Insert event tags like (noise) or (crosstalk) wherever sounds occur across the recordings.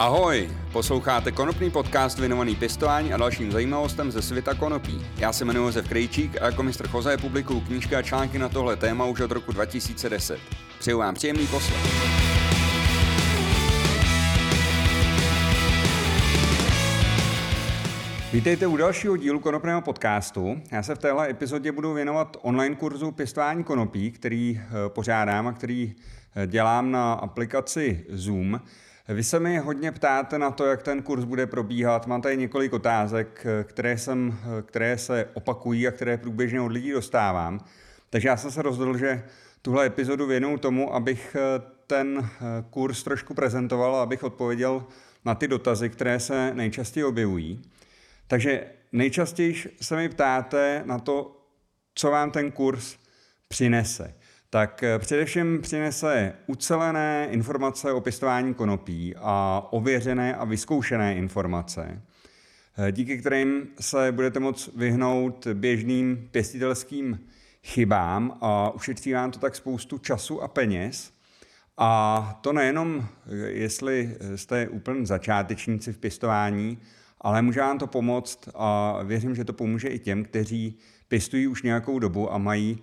Ahoj, posloucháte konopný podcast věnovaný pěstování a dalším zajímavostem ze světa konopí. Já se jmenuji Josef Krejčík a jako mistr Choze publikuju knížky a články na tohle téma už od roku 2010. Přeju vám příjemný poslech. Vítejte u dalšího dílu konopného podcastu. Já se v téhle epizodě budu věnovat online kurzu pěstování konopí, který eh, pořádám a který eh, dělám na aplikaci Zoom. Vy se mi hodně ptáte na to, jak ten kurz bude probíhat. Mám tady několik otázek, které, jsem, které se opakují a které průběžně od lidí dostávám. Takže já jsem se rozhodl, že tuhle epizodu věnu tomu, abych ten kurz trošku prezentoval a abych odpověděl na ty dotazy, které se nejčastěji objevují. Takže nejčastěji se mi ptáte na to, co vám ten kurz přinese tak eh, především přinese ucelené informace o pěstování konopí a ověřené a vyzkoušené informace, eh, díky kterým se budete moct vyhnout běžným pěstitelským chybám a ušetří vám to tak spoustu času a peněz. A to nejenom, eh, jestli jste úplně začátečníci v pěstování, ale může vám to pomoct a věřím, že to pomůže i těm, kteří pěstují už nějakou dobu a mají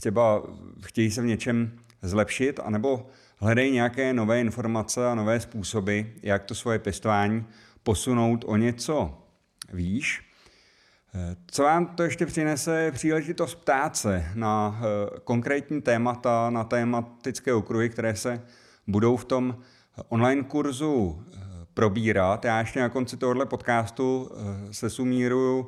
třeba chtějí se v něčem zlepšit, anebo hledají nějaké nové informace a nové způsoby, jak to svoje pěstování posunout o něco výš. Eh, co vám to ještě přinese, je příležitost ptát se na eh, konkrétní témata, na tematické okruhy, které se budou v tom online kurzu probírat. Já ještě na konci tohoto podcastu se sumíruju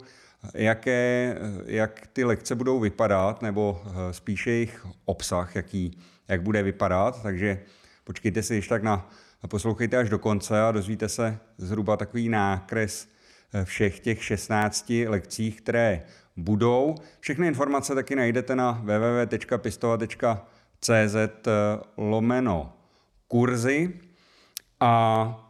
jaké, jak ty lekce budou vypadat, nebo eh, spíše jejich obsah, jaký, jak bude vypadat. Takže počkejte si ještě tak na, poslouchejte až do konce a dozvíte se zhruba takový nákres eh, všech těch 16 lekcí, které budou. Všechny informace taky najdete na www.pistova.cz eh, lomeno kurzy a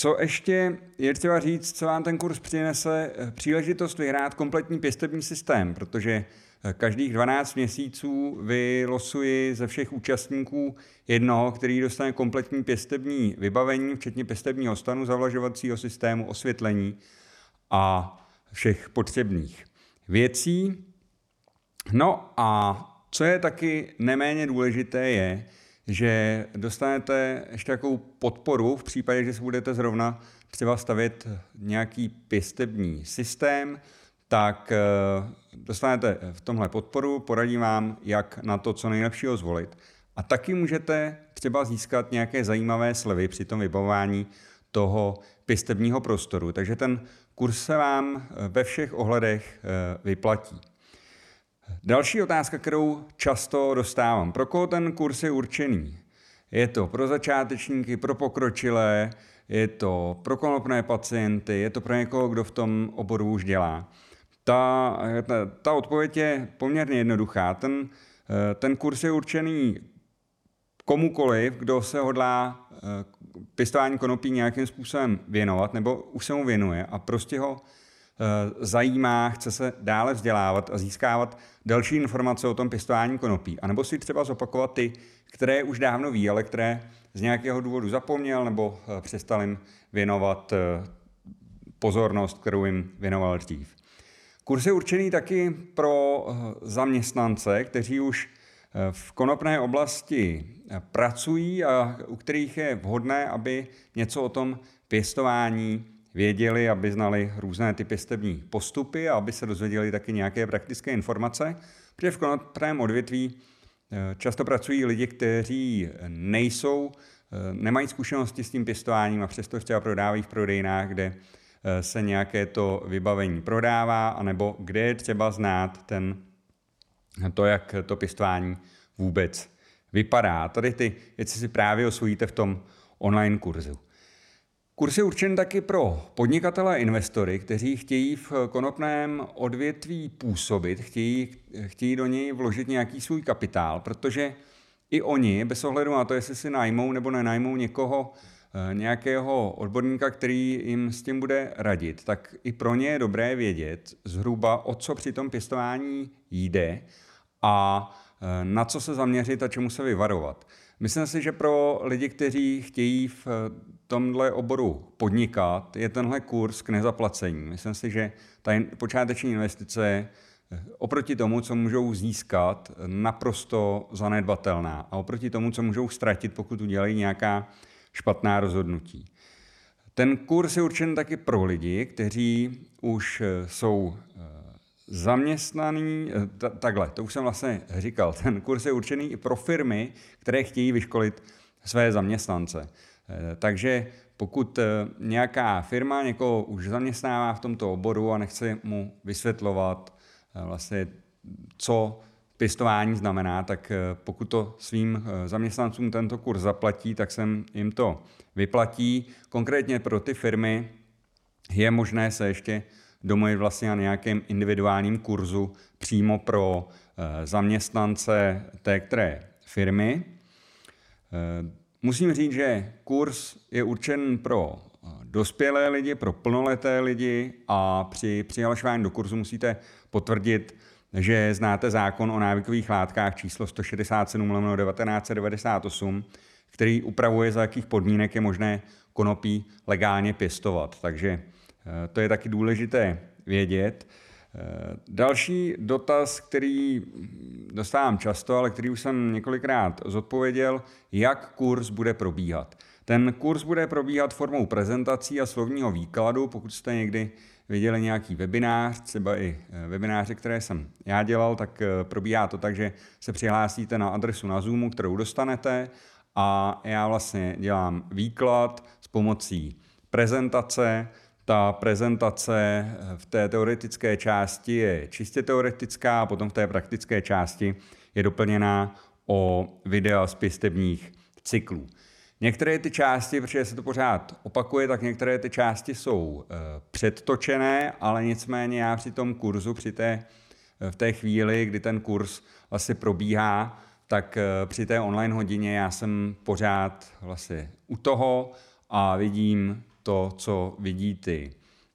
co ještě je třeba říct, co vám ten kurz přinese? Příležitost vyhrát kompletní pěstební systém, protože eh, každých 12 měsíců vylosuji ze všech účastníků jednoho, který dostane kompletní pěstební vybavení, včetně pěstebního stanu, zavlažovacího systému, osvětlení a všech potřebných věcí. No a co je taky neméně důležité je, že dostanete ještě takovou podporu v případě, že si budete zrovna třeba stavět nějaký pěstební systém, tak eh, dostanete v tomhle podporu, poradím vám, jak na to co nejlepšího zvolit. A taky můžete třeba získat nějaké zajímavé slevy při tom vybavování toho pěstebního prostoru. Takže ten kurz se vám eh, ve všech ohledech eh, vyplatí. Další otázka, kterou často dostávám. Pro koho ten kurz je určený? Je to pro začátečníky, pro pokročilé, je to pro konopné pacienty, je to pro někoho, kdo v tom oboru už dělá. Ta, ta, ta odpověď je poměrně jednoduchá. Ten, ten kurz je určený komukoliv, kdo se hodlá eh, pěstování konopí nějakým způsobem věnovat, nebo už se mu věnuje a prostě ho Eh, zajímá, chce se dále vzdělávat a získávat další informace o tom pěstování konopí. A nebo si třeba zopakovat ty, které už dávno ví, ale které z nějakého důvodu zapomněl nebo eh, přestal jim věnovat eh, pozornost, kterou jim věnoval dřív. Kurs je určený taky pro zaměstnance, kteří už v konopné oblasti pracují a u kterých je vhodné, aby něco o tom pěstování věděli, aby znali různé typy pěstební postupy a aby se dozvěděli taky nějaké praktické informace, protože v konopném odvětví eh, často pracují lidi, kteří nejsou, eh, nemají zkušenosti s tím pěstováním a přesto třeba prodávají v prodejnách, kde eh, se nějaké to vybavení prodává, anebo kde je třeba znát ten, to, jak to pěstování vůbec vypadá. Tady ty věci si právě osvojíte v tom online kurzu. Kurs je určen taky pro podnikatele a investory, kteří chtějí v konopném odvětví působit, chtějí, chtějí do něj vložit nějaký svůj kapitál, protože i oni, bez ohledu na to, jestli si najmou nebo nenajmou někoho, eh, nějakého odborníka, který jim s tím bude radit, tak i pro ně je dobré vědět zhruba, o co při tom pěstování jde a na co se zaměřit a čemu se vyvarovat. Myslím si, že pro lidi, kteří chtějí v tomhle oboru podnikat, je tenhle kurz k nezaplacení. Myslím si, že ta počáteční investice je oproti tomu, co můžou získat, naprosto zanedbatelná. A oproti tomu, co můžou ztratit, pokud udělají nějaká špatná rozhodnutí. Ten kurz je určen taky pro lidi, kteří už eh, jsou eh, zaměstnaný, eh, takhle, to už jsem vlastně říkal, (laughs) ten kurz je určený i pro firmy, které chtějí vyškolit své zaměstnance. Takže pokud nějaká firma někoho už zaměstnává v tomto oboru a nechce mu vysvětlovat vlastně, co pěstování znamená, tak pokud to svým zaměstnancům tento kurz zaplatí, tak jsem jim to vyplatí. Konkrétně pro ty firmy je možné se ještě domluvit vlastně na nějakém individuálním kurzu přímo pro eh, zaměstnance té které firmy. Musím říct, že kurz je určen pro eh, dospělé lidi, pro plnoleté lidi a při přihlašování do kurzu musíte potvrdit, že znáte zákon o návykových látkách číslo 167 1998, který upravuje, za jakých podmínek je možné konopí legálně pěstovat. Takže eh, to je taky důležité vědět. Eh, další dotaz, který dostávám často, ale který už jsem několikrát zodpověděl, jak kurz bude probíhat. Ten kurz bude probíhat formou prezentací a slovního výkladu. Pokud jste někdy viděli nějaký webinář, třeba i eh, webináře, které jsem já dělal, tak probíhá to tak, že se přihlásíte na adresu na Zoomu, kterou dostanete a já vlastně dělám výklad s pomocí prezentace. Ta prezentace v té teoretické části je čistě teoretická a potom v té praktické části je doplněná o videa z pěstebních cyklů. Některé ty části, protože se to pořád opakuje, tak některé ty části jsou e, předtočené, ale nicméně já při tom kurzu, při té, v té chvíli, kdy ten kurz vlastně probíhá, tak eh, při té online hodině já jsem pořád vlastně u toho a vidím to, co vidíte,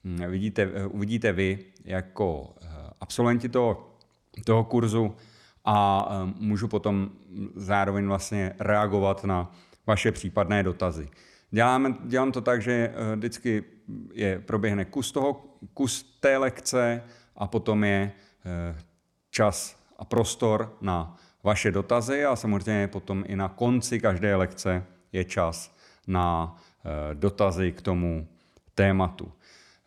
hm, vidíte eh, uvidíte vy jako eh, absolventi toho, toho kurzu a můžu potom zároveň vlastně reagovat na vaše případné dotazy. Děláme, dělám to tak, že vždycky je, proběhne kus, toho, kus té lekce a potom je čas a prostor na vaše dotazy a samozřejmě potom i na konci každé lekce je čas na eh, dotazy k tomu tématu.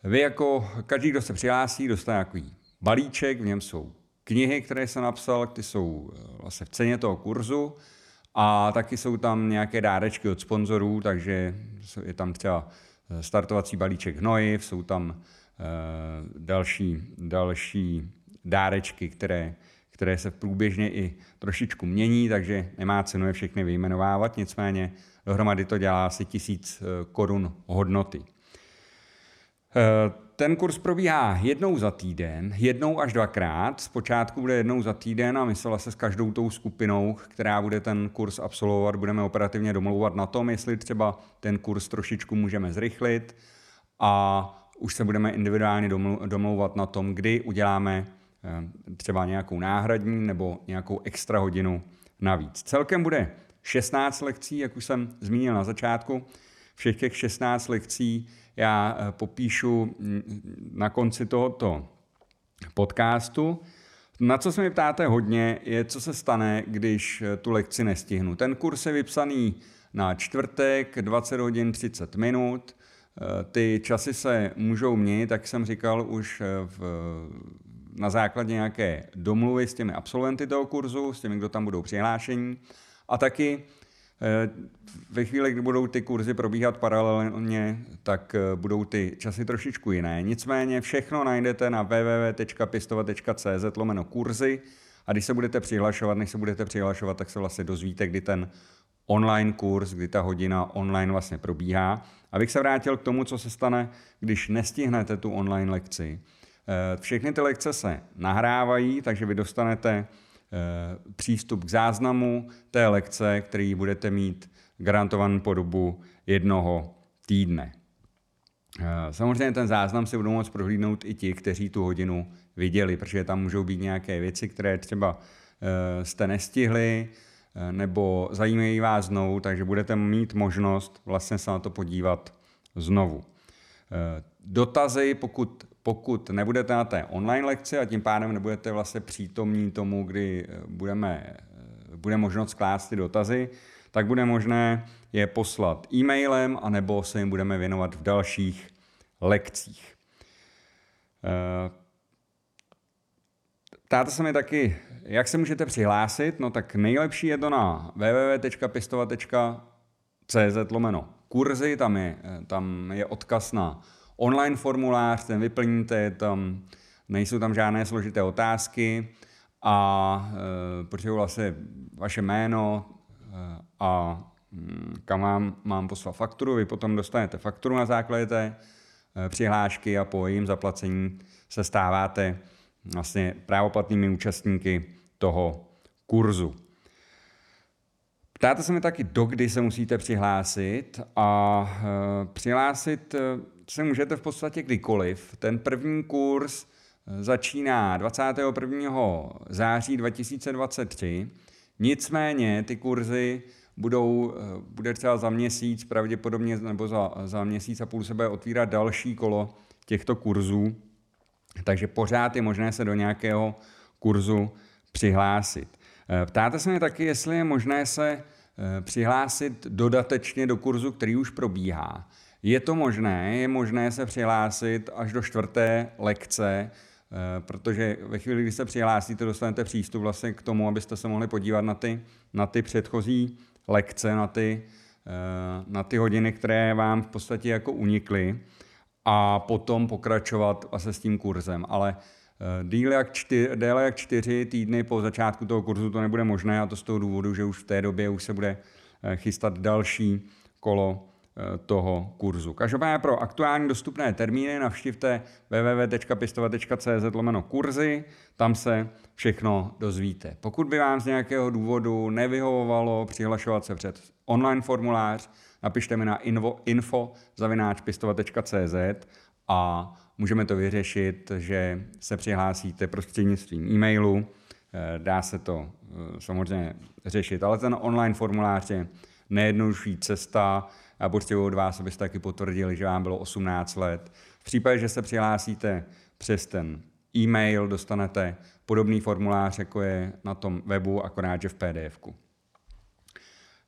Vy jako každý, kdo se přihlásí, dostane nějaký balíček, v něm jsou knihy, které jsem napsal, ty jsou eh, vlastně v ceně toho kurzu a taky jsou tam nějaké dárečky od sponzorů, takže je tam třeba eh, startovací balíček hnojiv, jsou tam další, další dárečky, které které se průběžně i trošičku mění, takže nemá cenu je všechny vyjmenovávat, nicméně dohromady to dělá asi tisíc eh, korun hodnoty. Eh, ten kurz probíhá jednou za týden, jednou až dvakrát. Zpočátku bude jednou za týden a my se vlastně s každou tou skupinou, která bude ten kurz absolvovat, budeme operativně domlouvat na tom, jestli třeba ten kurz trošičku můžeme zrychlit a už se budeme individuálně domlouvat na tom, kdy uděláme Eh, třeba nějakou náhradní nebo nějakou extra hodinu navíc. Celkem bude 16 lekcí, jak už jsem zmínil na začátku. Všech těch 16 lekcí já eh, popíšu na konci tohoto podcastu. Na co se mi ptáte hodně, je, co se stane, když eh, tu lekci nestihnu. Ten kurz je vypsaný na čtvrtek 20 hodin 30 minut. Ty časy se můžou měnit, tak jsem říkal už v na základě nějaké domluvy s těmi absolventy toho kurzu, s těmi, kdo tam budou přihlášení. A taky eh, ve chvíli, kdy budou ty kurzy probíhat paralelně, tak eh, budou ty časy trošičku jiné. Nicméně všechno najdete na www.pistova.cz lomeno kurzy a když se budete přihlašovat, než se budete přihlašovat, tak se vlastně dozvíte, kdy ten online kurz, kdy ta hodina online vlastně probíhá. Abych se vrátil k tomu, co se stane, když nestihnete tu online lekci, Eh, všechny ty lekce se nahrávají, takže vy dostanete přístup k záznamu té lekce, který budete mít garantovaný po dobu jednoho týdne. Eh, samozřejmě ten záznam si budou moct prohlídnout i ti, kteří tu hodinu viděli, protože tam můžou být nějaké věci, které třeba jste nestihli, nebo zajímají vás znovu, takže budete mít možnost vlastně se na to podívat znovu. Dotazy, pokud, pokud nebudete na té online lekci a tím pádem nebudete vlastně přítomní tomu, kdy budeme, bude možnost sklást ty dotazy, tak bude možné je poslat e-mailem, anebo se jim budeme věnovat v dalších lekcích. Eh, ptáte se mi taky, jak se můžete přihlásit? No tak nejlepší je to na www.pistova.cz lomeno kurzy, tam je, eh, tam je odkaz na online formulář, ten vyplníte, tam nejsou tam žádné složité otázky a e, potřebuji vlastně vaše jméno e, a mm, kam vám mám poslat fakturu, vy potom dostanete fakturu na základě té e, přihlášky a po jejím zaplacení se stáváte vlastně právoplatnými účastníky toho kurzu. Ptáte se mi taky, dokdy se musíte přihlásit a e, přihlásit se můžete v podstatě kdykoliv. Ten první kurz eh, začíná 21. září 2023, nicméně ty kurzy budou, eh, bude třeba za měsíc, pravděpodobně, nebo za, za měsíc a půl se bude otvírat další kolo těchto kurzů, takže pořád je možné se do nějakého kurzu přihlásit. Eh, ptáte se mě taky, jestli je možné se přihlásit dodatečně do kurzu, který už probíhá. Je to možné, je možné se přihlásit až do čtvrté lekce, eh, protože ve chvíli, kdy se přihlásíte, dostanete přístup vlastně k tomu, abyste se mohli podívat na ty, na ty předchozí lekce, na ty, eh, na ty hodiny, které vám v podstatě jako unikly a potom pokračovat vlastně s tím kurzem. Ale eh, Díle jak, čtyři, déle jak čtyři týdny po začátku toho kurzu to nebude možné a to z toho důvodu, že už v té době už se bude chystat další kolo toho kurzu. Každopádně pro aktuální dostupné termíny navštivte www.pistova.cz lomeno kurzy, tam se všechno dozvíte. Pokud by vám z nějakého důvodu nevyhovovalo přihlašovat se před online formulář, napište mi na info, info a můžeme to vyřešit, že se přihlásíte prostřednictvím e-mailu. Eh, dá se to eh, samozřejmě řešit, ale ten online formulář je nejjednodušší cesta, a potřebuji od vás, abyste taky potvrdili, že vám bylo 18 let. V případě, že se přihlásíte přes ten e-mail, dostanete podobný formulář, jako je na tom webu, akorát, že v pdf -ku.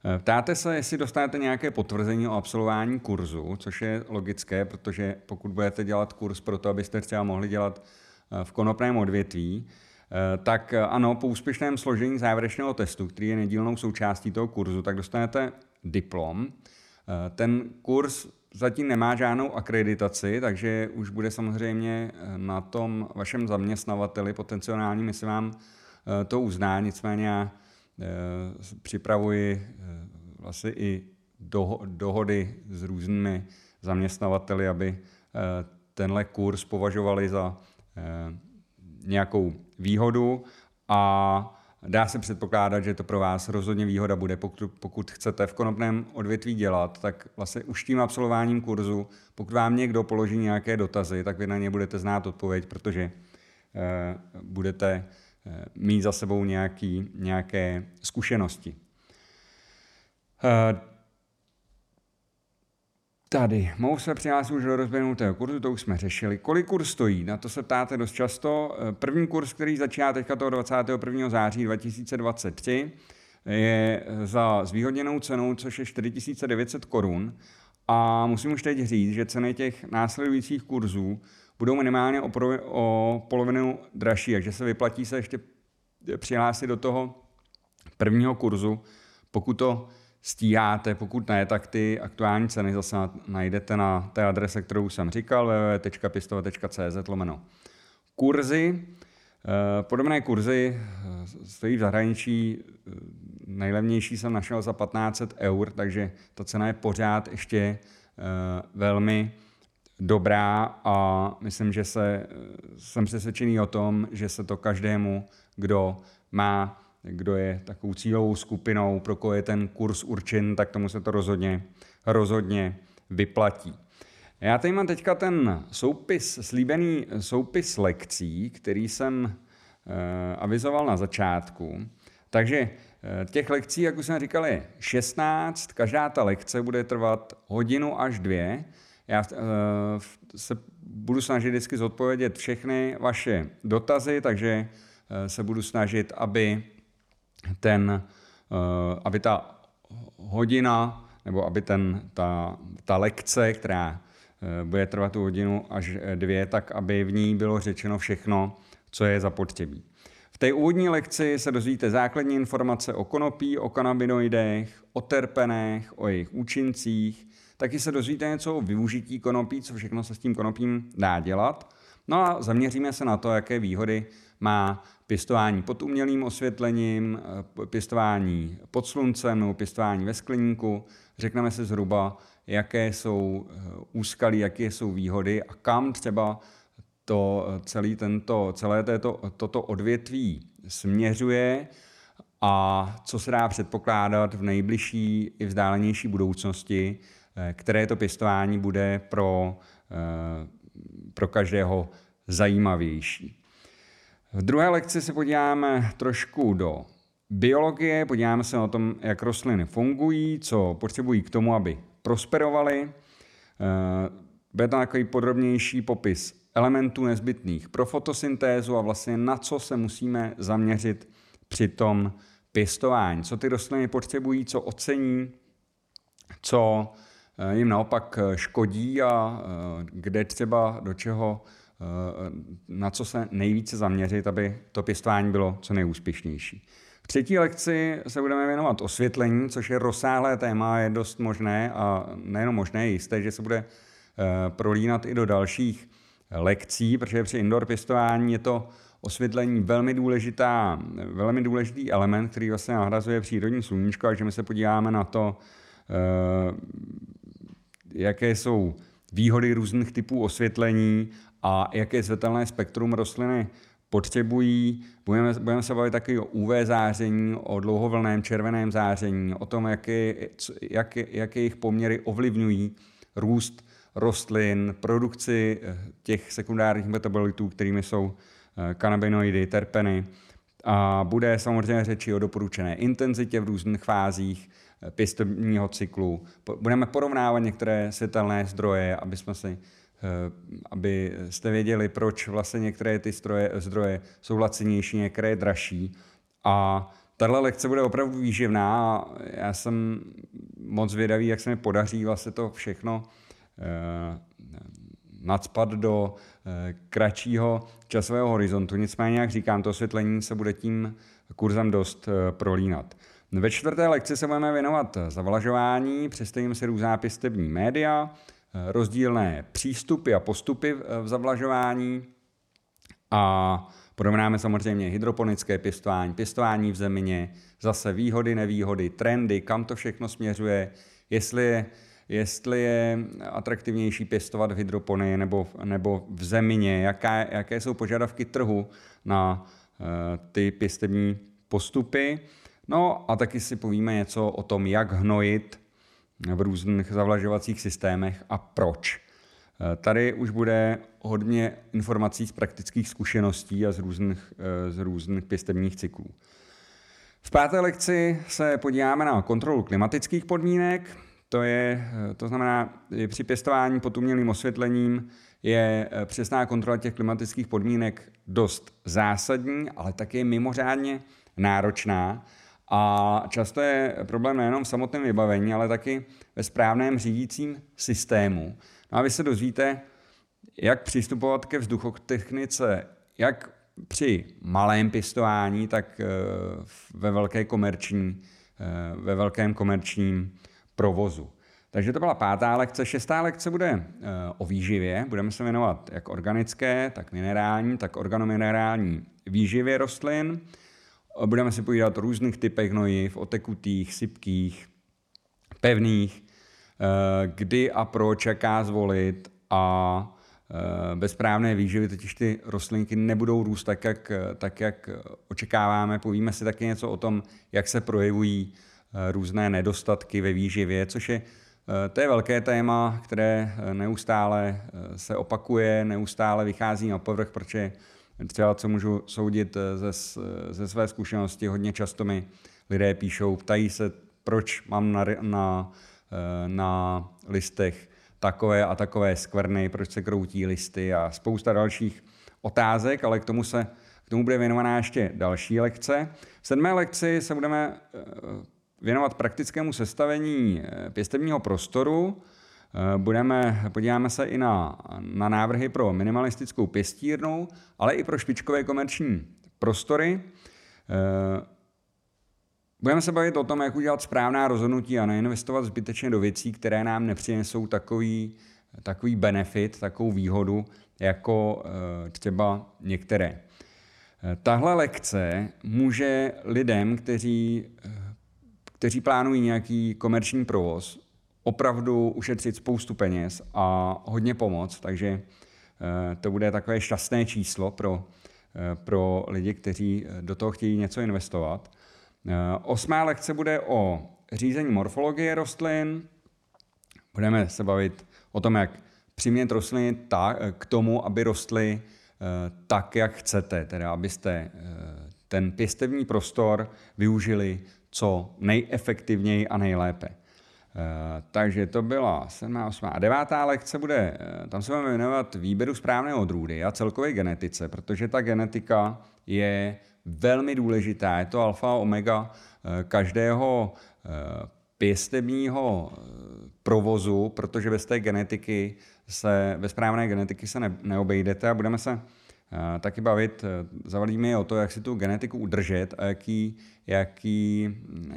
Eh, ptáte se, jestli dostanete nějaké potvrzení o absolvování kurzu, což je logické, protože pokud budete dělat kurz pro to, abyste třeba mohli dělat eh, v konopném odvětví, eh, tak ano, po úspěšném složení závěrečného testu, který je nedílnou součástí toho kurzu, tak dostanete diplom, ten kurz zatím nemá žádnou akreditaci, takže už bude samozřejmě eh, na tom vašem zaměstnavateli potenciálním, jestli vám eh, to uzná. Nicméně já připravuji vlastně i dohody s různými zaměstnavateli, aby tenhle kurz považovali za nějakou výhodu a Dá se předpokládat, že to pro vás rozhodně výhoda bude, pokud, pokud chcete v konopném odvětví dělat, tak vlastně už tím absolvováním kurzu, pokud vám někdo položí nějaké dotazy, tak vy na ně budete znát odpověď, protože eh, budete eh, mít za sebou nějaký, nějaké zkušenosti. Eh, Tady, mohu se přihlásit už do rozběhnutého kurzu, to už jsme řešili. Kolik kurz stojí? Na to se ptáte dost často. Eh, první kurz, který začíná teďka toho 21. září 2023, je za zvýhodněnou cenou, což je 4900 korun. A musím už teď říct, že ceny těch následujících kurzů budou minimálně o, o polovinu dražší, takže se vyplatí se ještě přihlásit do toho prvního kurzu, pokud to stíháte, pokud ne, tak ty aktuální ceny zase najdete na té adrese, kterou jsem říkal, www.pistova.cz lomeno kurzy. Eh, podobné kurzy eh, stojí v zahraničí, eh, nejlevnější jsem našel za 1500 eur, takže ta cena je pořád ještě velmi dobrá a myslím, že se, jsem přesvědčený o tom, že se to každému, kdo má kdo je takovou cílovou skupinou, pro koho je ten kurz určen, tak tomu se to rozhodně, rozhodně vyplatí. Já tady mám teďka ten soupis, slíbený soupis lekcí, který jsem avizoval na začátku. Takže těch lekcí, jak už jsem říkal, je 16. Každá ta lekce bude trvat hodinu až dvě. Já se budu snažit vždycky zodpovědět všechny vaše dotazy, takže se budu snažit, aby, ten, aby ta hodina nebo aby ten, ta, ta lekce, která eh, bude trvat tu hodinu až eh, dvě, tak aby v ní bylo řečeno všechno, co je zapotřebí. V té úvodní lekci se dozvíte základní informace o konopí, o kanabinoidech, o terpenech, o jejich účincích, taky se dozvíte něco o využití konopí, co všechno se s tím konopím dá dělat. No a zaměříme se na to, jaké výhody má pěstování pod umělým osvětlením, eh, pěstování pod sluncem nebo pěstování ve skleníku. Řekneme si zhruba, jaké jsou eh, úskalí, jaké jsou výhody a kam třeba to eh, celý tento, celé této, toto odvětví směřuje a co se dá předpokládat v nejbližší i vzdálenější budoucnosti, které to pěstování bude pro, pro každého zajímavější. V druhé lekci se podíváme trošku do biologie, podíváme se na tom, jak rostliny fungují, co potřebují k tomu, aby prosperovaly. Eh, bude tam takový podrobnější popis elementů nezbytných pro fotosyntézu a vlastně na co se musíme zaměřit při tom pěstování. Co ty rostliny potřebují, co ocení, co eh, jim naopak škodí a eh, kde třeba do čeho na co se nejvíce zaměřit, aby to pěstování bylo co nejúspěšnější. V třetí lekci se budeme věnovat osvětlení, což je rozsáhlé téma, je dost možné a nejenom možné, je jisté, že se bude eh, prolínat i do dalších lekcí, protože při indoor pěstování je to osvětlení velmi, důležitá, velmi důležitý element, který vlastně nahrazuje přírodní sluníčko, a že my se podíváme na to, eh, jaké jsou výhody různých typů osvětlení a jaké světelné spektrum rostliny potřebují. Budeme, budeme se bavit taky o UV záření, o dlouhovlném červeném záření, o tom, jaké, jak, jak jejich poměry ovlivňují růst rostlin, produkci eh, těch sekundárních metabolitů, kterými jsou eh, kanabinoidy, terpeny. A bude samozřejmě řeči o doporučené intenzitě v různých fázích eh, pěstobního cyklu. Budeme porovnávat některé světelné zdroje, aby jsme si Eh, aby jste věděli, proč vlastně některé ty stroje, zdroje jsou lacinější, některé dražší. A tahle lekce bude opravdu výživná a já jsem moc vědavý, jak se mi podaří vlastně to všechno eh, nadspat do eh, kratšího časového horizontu. Nicméně, jak říkám, to osvětlení se bude tím kurzem dost prolínat. Ve čtvrté lekci se budeme věnovat zavlažování, představíme si různá pěstební média, rozdílné přístupy a postupy v zavlažování a porovnáme samozřejmě hydroponické pěstování, pěstování v zemině, zase výhody, nevýhody, trendy, kam to všechno směřuje, jestli je, jestli je atraktivnější pěstovat v hydroponii nebo, nebo v zemině, jaké, jaké jsou požadavky trhu na uh, ty pěstební postupy. No a taky si povíme něco o tom, jak hnojit v různých zavlažovacích systémech a proč. Eh, tady už bude hodně informací z praktických zkušeností a z různých, eh, z různých pěstebních cyklů. V páté lekci se podíváme na kontrolu klimatických podmínek. To, je, eh, to znamená, při pěstování pod umělým osvětlením je přesná kontrola těch klimatických podmínek dost zásadní, ale také mimořádně náročná, a často je problém nejenom v samotném vybavení, ale taky ve správném řídícím systému. No a vy se dozvíte, jak přistupovat ke vzduchotechnice, jak při malém pěstování, tak eh, ve, velké komerční, eh, ve velkém komerčním provozu. Takže to byla pátá lekce. Šestá lekce bude eh, o výživě. Budeme se věnovat jak organické, tak minerální, tak organominerální výživě rostlin. Budeme si povídat o různých typech hnojiv, o tekutých, sypkých, pevných, eh, kdy a proč, jaká zvolit a eh, bez správné výživy totiž ty rostlinky nebudou růst tak jak, tak, jak očekáváme. Povíme si taky něco o tom, jak se projevují eh, různé nedostatky ve výživě, což je to je velké téma, které neustále se opakuje, neustále vychází na povrch, protože třeba co můžu soudit ze, ze své zkušenosti, hodně často mi lidé píšou, ptají se, proč mám na, na, na listech takové a takové skvrny, proč se kroutí listy a spousta dalších otázek, ale k tomu se k tomu bude věnovaná ještě další lekce. V sedmé lekci se budeme eh, věnovat praktickému sestavení eh, pěstebního prostoru. Eh, budeme, podíváme se i na, na návrhy pro minimalistickou pěstírnu, ale i pro špičkové komerční prostory. Budeme se bavit o tom, jak udělat správná rozhodnutí a neinvestovat zbytečně do věcí, které nám nepřinesou takový, takový benefit, takovou výhodu, jako třeba některé. Tahle lekce může lidem, kteří, kteří plánují nějaký komerční provoz, opravdu ušetřit spoustu peněz a hodně pomoc, takže eh, to bude takové šťastné číslo pro, eh, pro lidi, kteří do toho chtějí něco investovat. Eh, osmá lekce bude o řízení morfologie rostlin. Budeme se bavit o tom, jak přimět rostliny tak, k tomu, aby rostly Eh, tak, jak chcete, teda abyste eh, ten pěstevní prostor využili co nejefektivněji a nejlépe. Eh, takže to byla 7., 8. a 9. lekce bude, tam se budeme věnovat výběru správného odrůdy a celkové genetice, protože ta genetika je velmi důležitá. Je to alfa a omega každého pěstebního provozu, protože bez té genetiky se, bez správné genetiky se ne, neobejdete a budeme se taky bavit, zavalíme je o to, jak si tu genetiku udržet a jaký, jaký,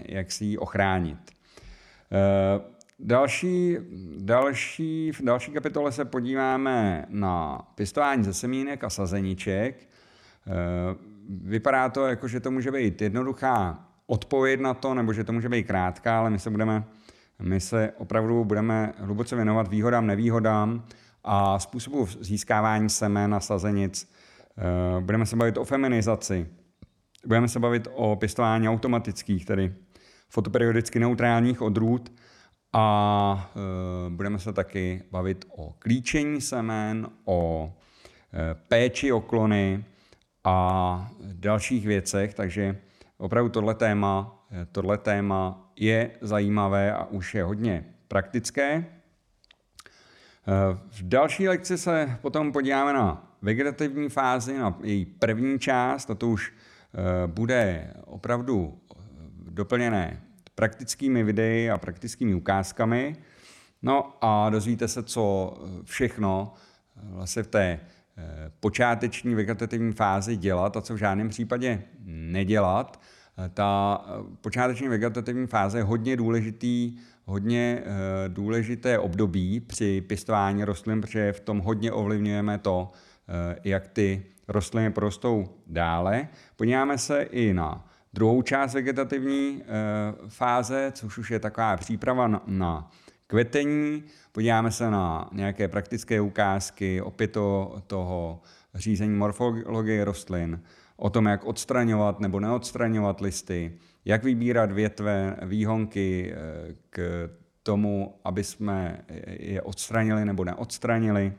jak si ji ochránit. Uh, další, další, v další kapitole se podíváme na pěstování ze semínek a sazeniček. Vypadá to jako, že to může být jednoduchá odpověď na to, nebo že to může být krátká, ale my se budeme my se opravdu budeme hluboce věnovat výhodám, nevýhodám a způsobu získávání semen a sazenic. Eh, budeme se bavit o feminizaci, budeme se bavit o pěstování automatických, tedy fotoperiodicky neutrálních odrůd a eh, budeme se taky bavit o klíčení semen, o eh, péči o klony a dalších věcech, takže opravdu tohle téma, tohle téma je zajímavé a už je hodně praktické. V další lekci se potom podíváme na vegetativní fázi, na její první část, a to už eh, bude opravdu eh, doplněné praktickými videi a praktickými ukázkami. No a dozvíte se, co všechno vlastně v té počáteční vegetativní fázi dělat a co v žádném případě nedělat. Ta počáteční vegetativní fáze je hodně důležitý, hodně eh, důležité období při pěstování rostlin, protože v tom hodně ovlivňujeme to, eh, jak ty rostliny porostou dále. Podíváme se i na druhou část vegetativní eh, fáze, což už je taková příprava na kvetení. Podíváme se na nějaké praktické ukázky, opět to, toho řízení morfologie rostlin o tom, jak odstraňovat nebo neodstraňovat listy, jak vybírat větve, výhonky eh, k tomu, aby jsme je odstranili nebo neodstranili.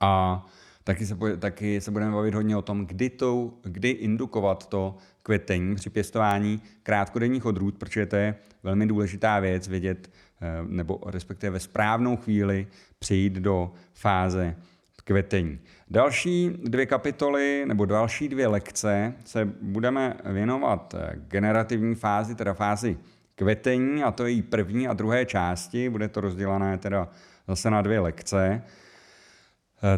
A taky se, taky se budeme bavit hodně o tom, kdy, to, kdy indukovat to kvetení při pěstování krátkodenních odrůd, protože to je velmi důležitá věc vědět, eh, nebo respektive ve správnou chvíli přijít do fáze kvetení. Další dvě kapitoly nebo další dvě lekce se budeme věnovat generativní fázi, teda fázi kvetení, a to je její první a druhé části. Bude to rozdělané teda zase na dvě lekce.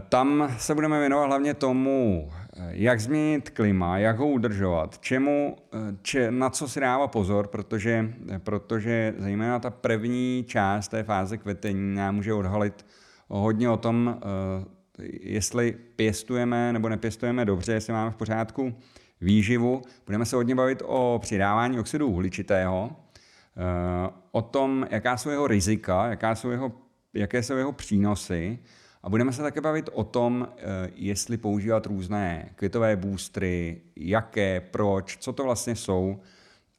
Tam se budeme věnovat hlavně tomu, jak změnit klima, jak ho udržovat, čemu, če, na co si dává pozor, protože, protože zejména ta první část té fáze kvetení nám může odhalit hodně o tom, jestli pěstujeme nebo nepěstujeme dobře, jestli máme v pořádku výživu. Budeme se hodně bavit o přidávání oxidu uhličitého, eh, o tom, jaká jsou jeho rizika, jaká jsou jeho, jaké jsou jeho přínosy a budeme se také bavit o tom, eh, jestli používat různé květové boostry, jaké, proč, co to vlastně jsou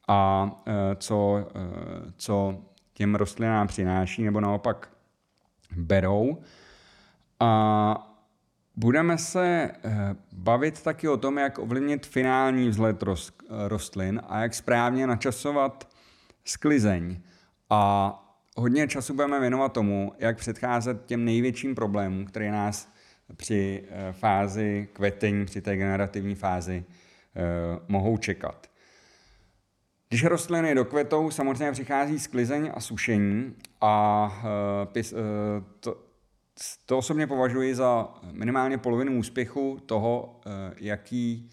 a eh, co, co těm rostlinám přináší nebo naopak berou. A Budeme se bavit taky o tom, jak ovlivnit finální vzhled rostlin a jak správně načasovat sklizeň. A hodně času budeme věnovat tomu, jak předcházet těm největším problémům, které nás při eh, fázi kvetení, při té generativní fázi eh, mohou čekat. Když rostliny dokvetou, samozřejmě přichází sklizeň a sušení a eh, to, to osobně považuji za minimálně polovinu úspěchu toho, jaký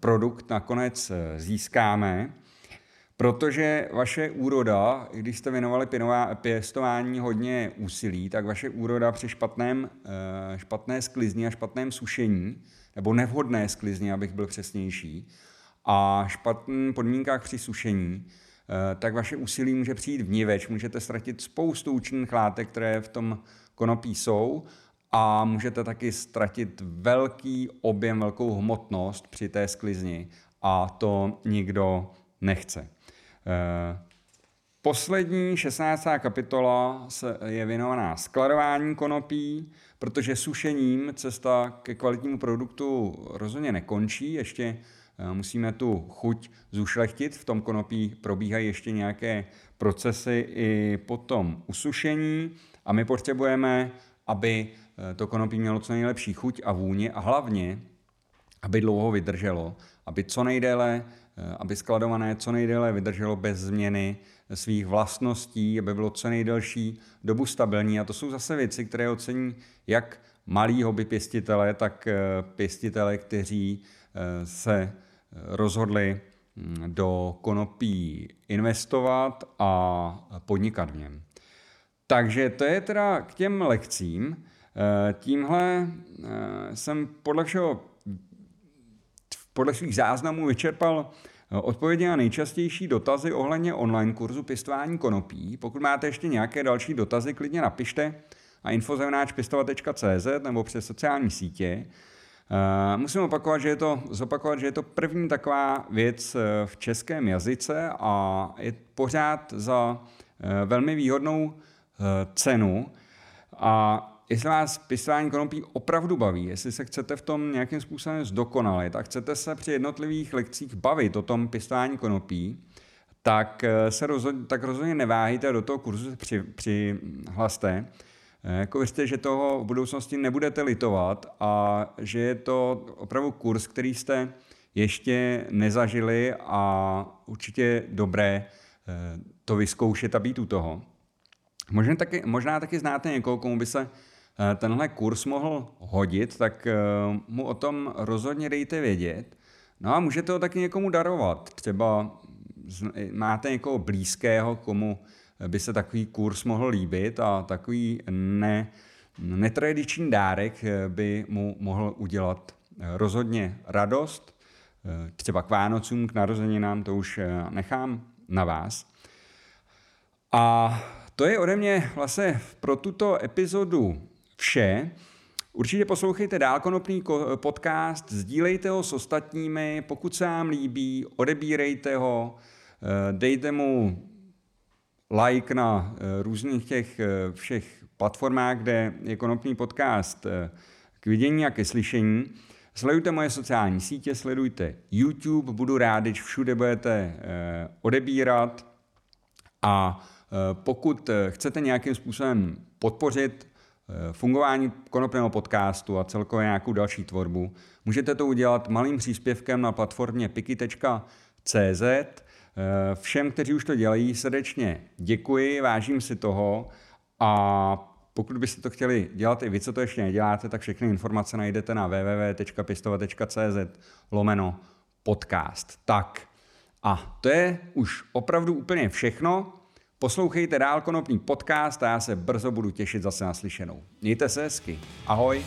produkt nakonec získáme. Protože vaše úroda, když jste věnovali pěstování hodně úsilí, tak vaše úroda při špatném, eh, špatné sklizni a špatném sušení, nebo nevhodné sklizni, abych byl přesnější, a špatných podmínkách při sušení, eh, tak vaše úsilí může přijít v niveč, můžete ztratit spoustu účinných látek, které v tom konopí jsou a můžete taky ztratit velký objem, velkou hmotnost při té sklizni a to nikdo nechce. Eh, poslední 16. kapitola je věnovaná skladování konopí, protože sušením cesta ke kvalitnímu produktu rozhodně nekončí, ještě eh, musíme tu chuť zušlechtit, v tom konopí probíhají ještě nějaké procesy i potom usušení a my potřebujeme, aby eh, to konopí mělo co nejlepší chuť a vůně a hlavně, aby dlouho vydrželo, aby co nejdéle aby skladované co nejdéle vydrželo bez změny svých vlastností, aby bylo co nejdelší dobu stabilní. A to jsou zase věci, které ocení jak malí hobby pěstitele, tak eh, pěstitele, kteří eh, se rozhodli hm, do konopí investovat a podnikat v něm. Takže to je teda k těm lekcím. Tímhle jsem podle všeho podle svých záznamů vyčerpal eh, odpovědi na nejčastější dotazy ohledně online kurzu pěstování konopí. Pokud máte ještě nějaké další dotazy, klidně napište na infozevnáčpěstovat.cz nebo přes sociální sítě. Uh, musím opakovat, že je to, zopakovat, že je to první taková věc eh, v českém jazyce a je pořád za velmi výhodnou cenu. A jestli vás pěstování konopí opravdu baví, jestli se chcete v tom nějakým způsobem zdokonalit a chcete se při jednotlivých lekcích bavit o tom pěstování konopí, tak eh, se rozhodně, tak rozhodně neváhejte do toho kurzu při, přihlaste. Eh, jako věřte, že toho v budoucnosti nebudete litovat a že je to opravdu kurz, který jste ještě nezažili a určitě dobré eh, to vyzkoušet a být u toho. Možná taky, možná taky znáte někoho, komu by se tenhle kurz mohl hodit, tak eh, mu o tom rozhodně dejte vědět. No a můžete ho taky někomu darovat. Třeba máte někoho blízkého, komu by se takový kurz mohl líbit a takový ne, netradiční dárek eh, by mu mohl udělat rozhodně radost. Třeba k Vánocům, k narozeninám, to už nechám na vás. A to je ode mě vlastně pro tuto epizodu vše. Určitě poslouchejte dál konopný podcast, sdílejte ho s ostatními, pokud se vám líbí, odebírejte ho, eh, dejte mu like na eh, různých těch eh, všech platformách, kde je konopný podcast k vidění a ke slyšení. Sledujte moje sociální sítě, sledujte YouTube, budu rád, když všude budete odebírat a pokud chcete nějakým způsobem podpořit fungování konopného podcastu a celkově nějakou další tvorbu, můžete to udělat malým příspěvkem na platformě piki.cz. Eh, všem, kteří už to dělají, srdečně děkuji, vážím si toho a pokud byste to chtěli dělat i vy, co to ještě neděláte, tak všechny informace najdete na www.pistova.cz lomeno podcast. Tak a to je už opravdu úplně všechno. Poslouchejte dál konopný podcast a já se brzo budu těšit zase na slyšenou. Mějte se hezky. Ahoj.